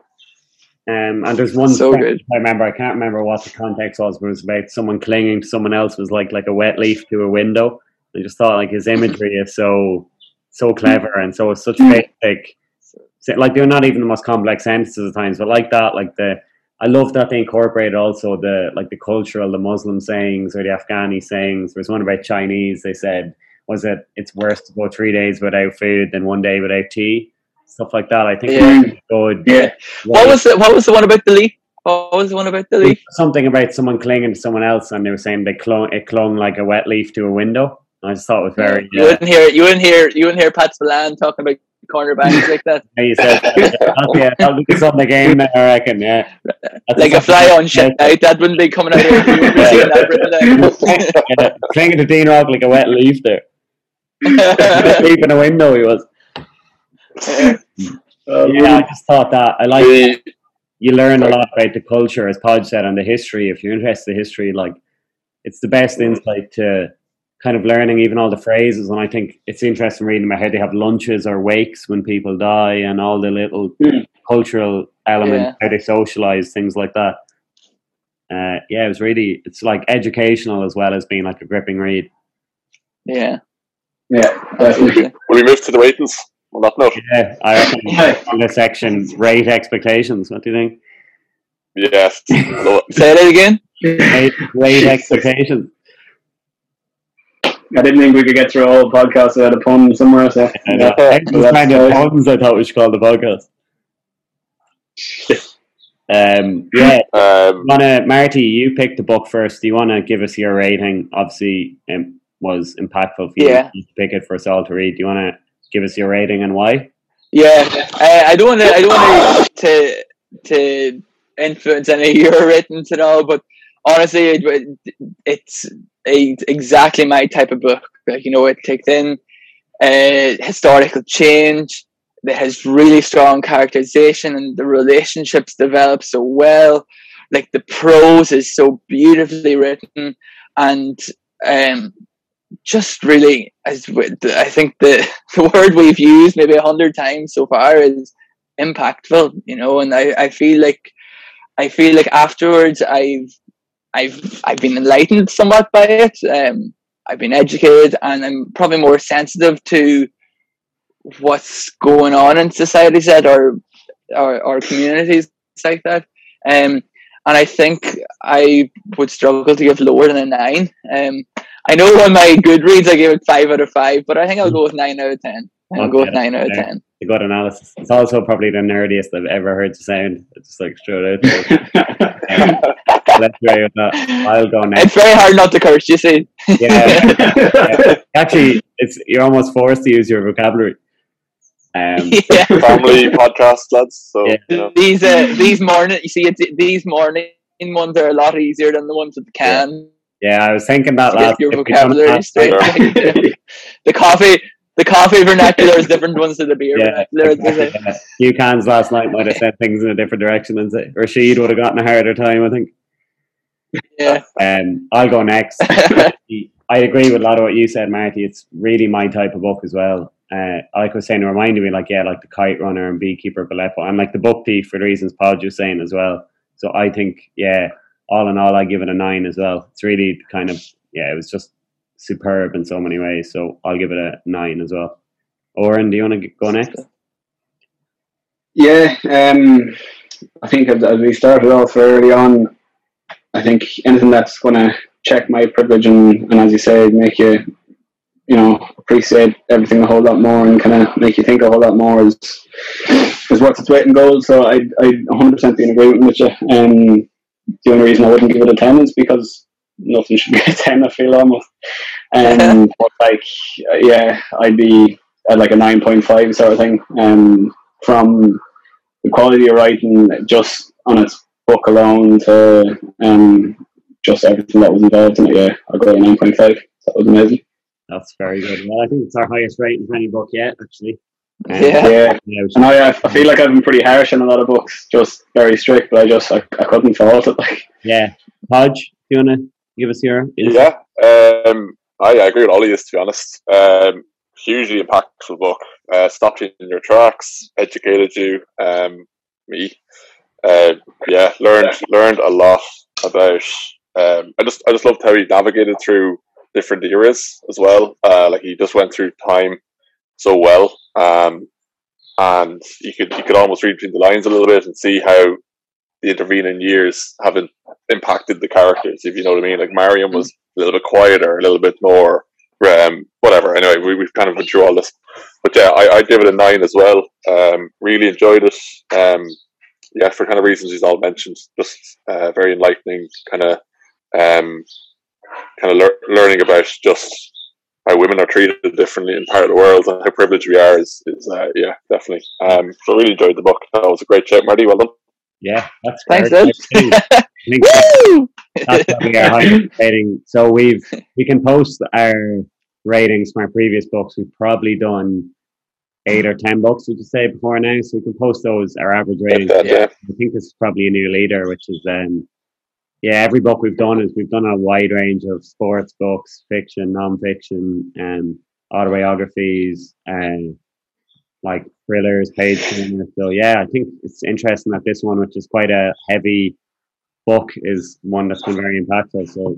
Um, and there's one So good. I remember. I can't remember what the context was, but it was about someone clinging to someone else was like like a wet leaf to a window. I just thought like his imagery is so so clever and so it's such basic. Like they're not even the most complex sentences at times, but like that, like the I love that they incorporate also the like the cultural, the Muslim sayings or the Afghani sayings. There was one about Chinese. They said was it it's worse to go three days without food than one day without tea. Stuff like that. I think Yeah. good. Yeah. What was the What was the one about the leaf? What was the one about the leaf? something about someone clinging to someone else, and they were saying they clung it clung like a wet leaf to a window. I just thought it was very. You Yeah, wouldn't hear. You wouldn't hear. You wouldn't hear Pat Spillane talking about cornerbacks *laughs* like that. yeah, you said *laughs* that'll be, that'll be on the game. I reckon. Yeah, That's Like a fly on shit. Out. That wouldn't be coming out of your. You wouldn't be that written *laughs* Yeah, clinging to Dean Rock like a wet leaf there. leaf in a window. He was. Yeah, I just thought that I like. The- you learn a lot about the culture, as Podge said, and the history. If you're interested in history, like it's the best insight to kind of learning even all the phrases. And I think it's interesting reading about how they have lunches or wakes when people die, and all the little Mm. cultural elements, Yeah. how they socialize, things like that. Uh, yeah, it was really it's like educational as well as being like a gripping read. yeah. Yeah, definitely. will we move to the ratings on that note? Yeah, I *laughs* reckon Yeah. on this section, rate expectations. What do you think? Yes. Love *laughs* it. Say that again. Rate, rate expectations. I didn't think we could get through a whole podcast without a pun somewhere. So *laughs* I know. yeah. I was kind of puns I thought we should call the podcast. Um, yeah, Um, wanna Marty, you picked the book first. Do you want to give us your rating? Obviously, it was impactful for you Yeah. to pick it for us all to read. Do you want to give us your rating and why? Yeah, I, I don't want to. I don't want to to influence any of your *laughs* ratings at all. But honestly, it, it's a, exactly my type of book. Like you know, it takes in uh, historical change. That has really strong characterization, and the relationships develop so well. Like the prose is so beautifully written, and um, just really, as I think the *laughs* the word we've used maybe a hundred times so far is impactful. You know, and I, I feel like I feel like afterwards I've I've I've been enlightened somewhat by it. Um, I've been educated, and I'm probably more sensitive to what's going on in societies that or or, or communities like that. Um, and I think I would struggle to give lower than a nine. Um, I know on my Goodreads I gave it five out of five, but I think I'll go with nine out of ten. I'll go with nine out of fair. ten. A good analysis. It's also probably the nerdiest I've ever heard to sound. It's just like straight out. there. Let's go with that. I'll go next. It's very hard not to curse, you see. Yeah, *laughs* actually, it's you're almost forced to use your vocabulary. Um, yeah. *laughs* family podcast, lads. So Yeah. you know, These uh, these morning, you see, it's, these morning ones are a lot easier than the ones with the can. Yeah, I was thinking that last. your if we done vocabulary last straight. *laughs* night- the coffee, the coffee vernacular is different ones to the beer Yeah, vernacular. Exactly, *laughs* yeah. few cans last night might have said things in a different direction than Rashid would have gotten a harder time, I think. Yeah. Um, I'll go next. *laughs* I agree with a lot of what you said, Marty. It's really my type of book as well. Uh, like I was saying, it reminded me, like, yeah, like the Kite Runner and Beekeeper of Aleppo, and like the book thief for the reasons Paul was saying as well. So I think, yeah, all in all, I give it a nine as well. It's really kind of, yeah, it was just superb in so many ways. So I'll give it a nine as well. Oren, do you want to go next? Yeah, um, I think as, we started off early on, I think anything that's going to check my privilege and, and, as you say, make you, you know, appreciate everything a whole lot more and kind of make you think a whole lot more is is worth its weight in gold. So I I 100% be in agreement with you. Um, the only reason I wouldn't give it a 10 is because nothing should be a 10, I feel almost. Um, *laughs* but like, yeah, I'd be at like a 9.5 sort of thing. Um, from the quality of writing just on its book alone to um, just everything that was involved in it, yeah, I'll go to 9.5. That was amazing. That's very good. Well, I think it's our highest rating for any book yet, actually. Yeah. Yeah. yeah, And I, I feel like I've been pretty harsh in a lot of books, just very strict, but I just, I, I couldn't fault it. *laughs* Like, Yeah. Hodge, do you want to give us your yeah. Um, I, I agree with all of this to be honest. Um, hugely impactful book. Uh, stopped you in your tracks, educated you, um, me. Uh, yeah, learned learned a lot about. Um, I just I just loved how he navigated through different eras as well. Uh, like he just went through time so well, um, and you could you could almost read between the lines a little bit and see how the intervening years haven't impacted the characters. If you know what I mean, like Mariam was a little bit quieter, a little bit more um, whatever. Anyway, we, we've kind of been through all this, but yeah, I I give it a nine as well. Um, really enjoyed it. Um, yeah, for kind of reasons he's all mentioned, just uh, very enlightening, kind of um, kind of lear- learning about just how women are treated differently in part of the world and how privileged we are is, is uh, yeah, definitely. Um, so I really enjoyed the book. That was a great chat, Marty. Well done. Yeah, that's Thanks, fair. Ed. I *laughs* think that's Woo! what we are *laughs* rating. So we've we can post our ratings from our previous books. We've probably done eight or ten books, would you say, before now? So we can post those our average ratings. Yeah, yeah. I think this is probably a new leader, which is um yeah, every book we've done is we've done a wide range of sports books, fiction, non-fiction, um, autobiographies, and like thrillers, page turners. So yeah, I think it's interesting that this one, which is quite a heavy book, is one that's been very impactful. So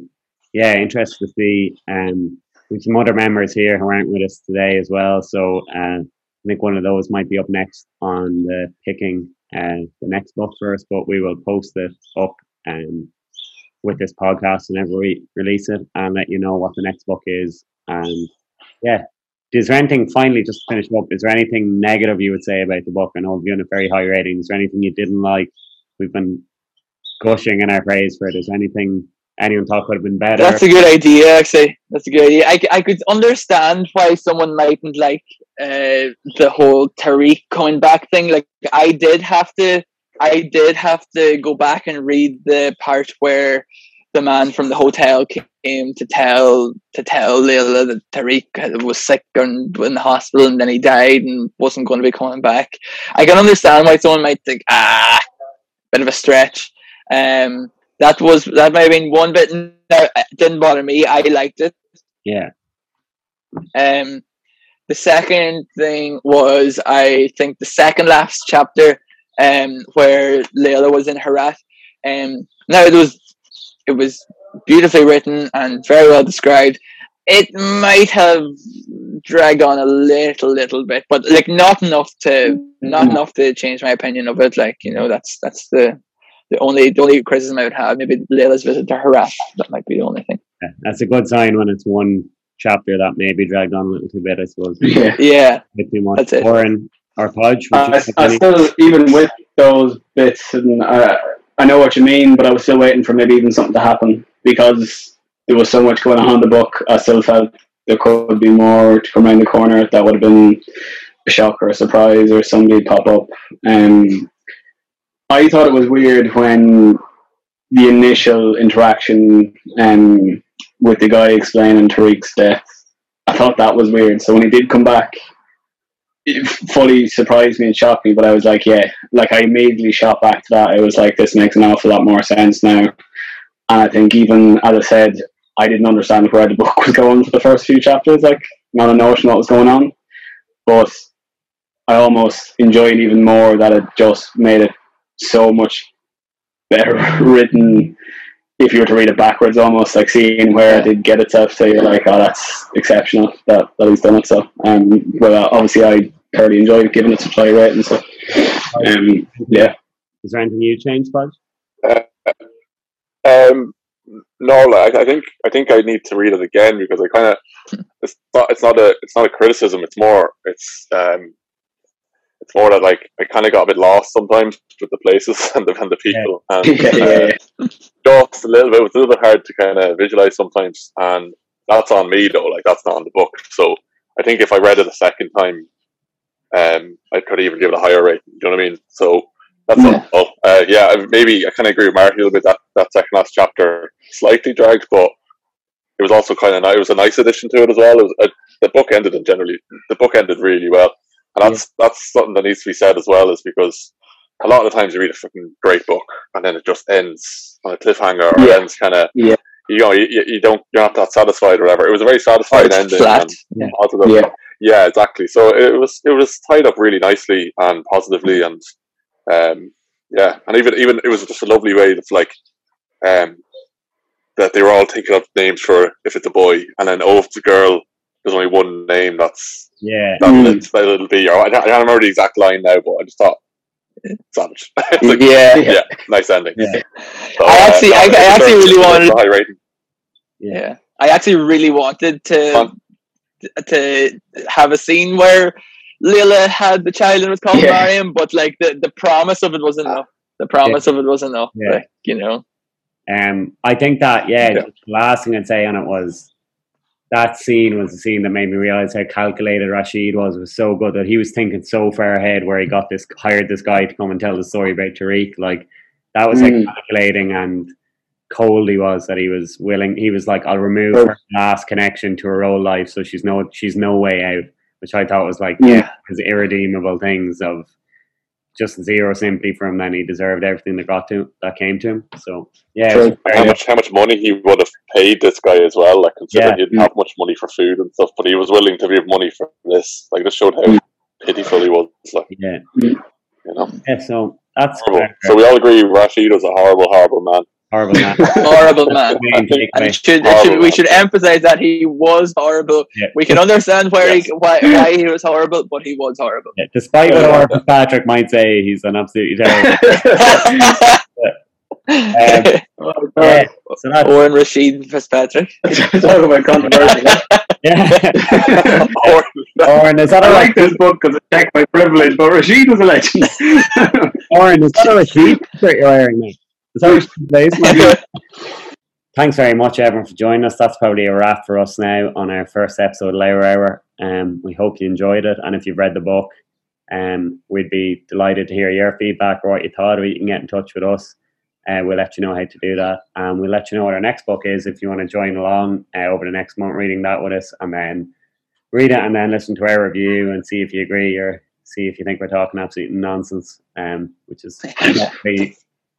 yeah, interested to see. Um, we've some other members here who aren't with us today as well. So uh, I think one of those might be up next on the picking uh, the next book for us, but we will post it up um, with this podcast whenever we release it and let you know what the next book is. And yeah, is there anything finally just to finish up? Is there anything negative you would say about the book? I know we've given a very high rating. Is there anything you didn't like? We've been gushing in our praise for it. Is anything anyone thought could have been better? That's a good idea, actually. That's a good idea. I, I could understand why someone mightn't like uh, the whole Tariq coming back thing. Like, I did have to, I did have to go back and read the part where the man from the hotel came to tell to tell Laila that Tariq was sick and in the hospital, and then he died and wasn't going to be coming back. I can understand why someone might think, ah, bit of a stretch. Um, that was that might have been one bit. No, it didn't bother me. I liked it. yeah, Um, the second thing was I think the second last chapter, um, where Laila was in Herat. Um, now it was it was beautifully written and very well described. It might have dragged on a little, little bit, but like not enough to not Mhm. enough to change my opinion of it. Like you know, that's that's the the only the only criticism I would have. Maybe Laila's visit to Herat. That might be the only thing. yeah, that's a good sign when it's one chapter that maybe dragged on a little too bit. I suppose. *laughs* Yeah. Yeah, A bit too much. That's it. Warren or Podge. I, I still, even with those bits, and uh, I know what you mean, but I was still waiting for maybe even something to happen because there was so much going on in the book. I still felt there could be more to come around the corner that would have been a shock or a surprise or somebody pop up. Um, I thought it was weird when the initial interaction um, with the guy explaining Tariq's death. I thought that was weird. So when he did come back, it fully surprised me and shocked me. But I was like, yeah, like I immediately shot back to that. I was like, this makes an awful lot more sense now. And I think even as I said, I didn't understand where the *laughs* book was going for the first few chapters. Like, not a notion what was going on. But I almost enjoyed even more that it just made it so much better *laughs* written if you were to read it backwards almost like seeing where it did get itself so you're like oh that's exceptional that, that he's done it so um well obviously I thoroughly enjoyed giving it such high rating so um yeah Is there anything you changed, Podge? Um, no, like, I think I think I need to read it again because I kind of it's not it's not a it's not a criticism. It's more it's um it's more that like I kind of got a bit lost sometimes with the places *laughs* and the and the people and *laughs* yeah, yeah, uh, just a little bit. It was a little bit hard to kind of visualize sometimes, and that's on me though. Like that's not on the book. So I think if I read it a second time, um, I could even give it a higher rating. You know what I mean? So that's Yeah. all. Uh, yeah, maybe I kind of agree with Mark a little bit that that second last chapter slightly dragged, but it was also kind of nice. It was a nice addition to it as well. It was, uh, the book ended in generally the book ended really well, and that's that's something that needs to be said as well. Is because a lot of the times you read a fucking great book and then it just ends on a cliffhanger or Yeah. ends kind of Yeah. you know you, you you don't you're not that satisfied or whatever. It was a very satisfying it's ending. flat. and Yeah. positive. Yeah. Yeah, exactly. So it was it was tied up really nicely and positively, and um, yeah, and even even it was just a lovely way of like um, that they were all thinking of names for if it's a boy, and then oh, if it's a girl, there's only one name that's Yeah. that Mm. it's- that it'll be. Or I can't, I can't remember the exact line now, but I just thought savage. *laughs* It's like, yeah. yeah, nice ending. Yeah. So, I actually- I- it I actually really wanted- a high rating. Yeah. Yeah, I actually really wanted to Fun. to have a scene where Laila had the child and was called Yeah. Mariam, but like the, the promise of it was enough. The promise of it was enough. Yeah. Like, you know. Um, I think that yeah, Yeah. the last thing I'd say on it was that scene was the scene that made me realize how calculated Rashid was. It was so good that he was thinking so far ahead, where he got this hired this guy to come and tell the story about Tariq. Like that was Mm. how calculating and cold he was that he was willing. He was like, "I'll remove her last connection to her old life, so she's no she's no way out." Which I thought was like Yeah. his irredeemable things of just zero sympathy for him. and he deserved everything that got to that came to him. So yeah, Sure. very how much how much money he would have paid this guy as well, like considering Yeah. he didn't have much money for food and stuff, but he was willing to give money for this. Like this showed how mm. pitiful he was. Like yeah. Mm. you know, Yeah, so that's horrible. So we all agree Rashid was a horrible, horrible man. Horrible. Man. *laughs* Horrible man. And it should, it Horrible should, we should emphasize that he was horrible. Yeah. We can understand where Yes. he, why, why he was horrible, but he was horrible. Yeah, despite what Yeah. Orphan Patrick might say, he's an absolutely terrible. *laughs* Um, Oh, yeah, God. so that's Owen Rashid Fitzpatrick. *laughs* Talk about controversy. yeah. Or- Oren, is that I a like this book because it checked my privilege, but Rashid was a legend. Oren, is that a sheet that you're wearing now? Is that a place? Thanks very much, everyone, for joining us. That's probably a wrap for us now on our first episode of Layer Hour. Um, we hope you enjoyed it, and if you've read the book, um, we'd be delighted to hear your feedback or what you thought of it. You can get in touch with us. Uh, we'll let you know how to do that, and we'll let you know what our next book is if you want to join along uh, over the next month reading that with us, and then read it and then listen to our review and see if you agree or see if you think we're talking absolute nonsense, um, which is *laughs*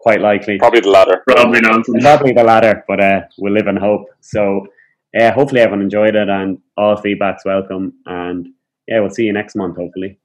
quite likely. Probably the latter. Probably nonsense. Probably the latter, but uh, we'll live in hope. So, uh, hopefully, everyone enjoyed it, and all feedback's welcome. And yeah, we'll see you next month, hopefully.